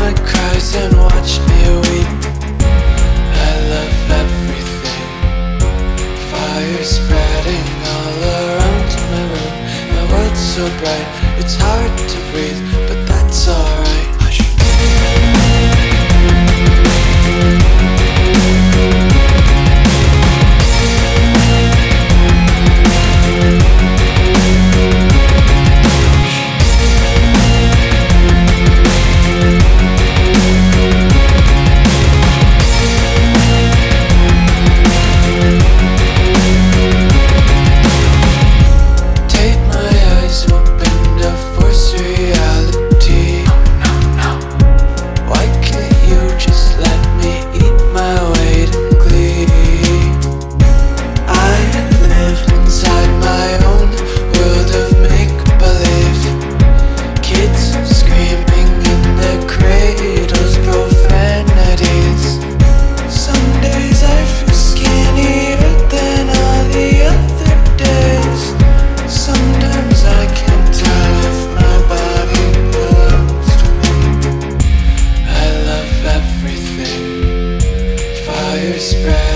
my cries and watch me weep. I love everything. Fire spreading all around my room. My world's so bright, it's hard to breathe But that's alright.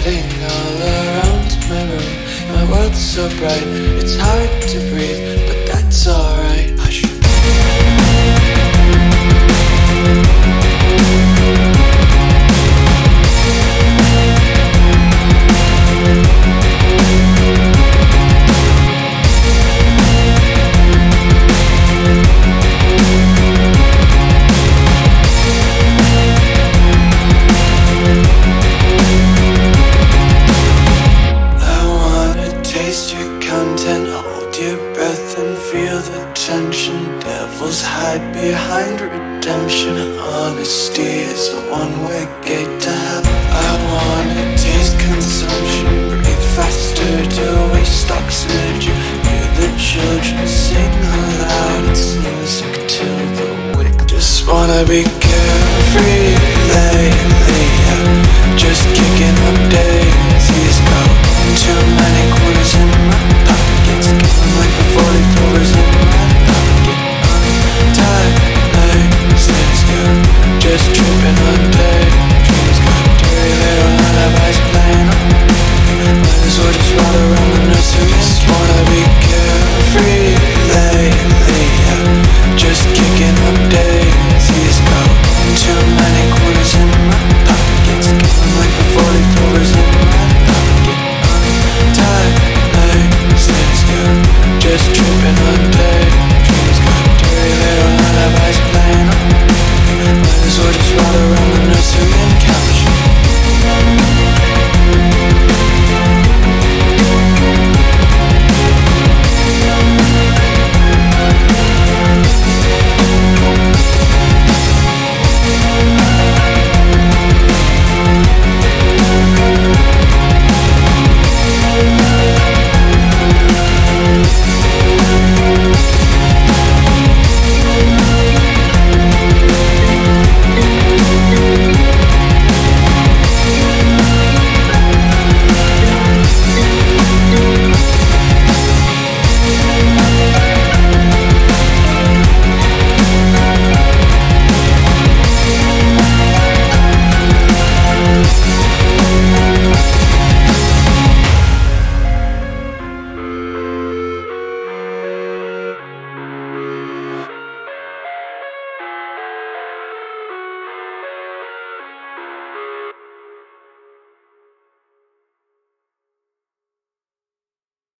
All around my room. My world's so bright, it's hard to breathe, but that's alright. devils hide behind redemption. Honesty is a one way gate to heaven. I wanna taste consumption, breathe faster to waste oxygen. Hear the children sing aloud, it's music to the wick. Just wanna be carefree lately, just kicking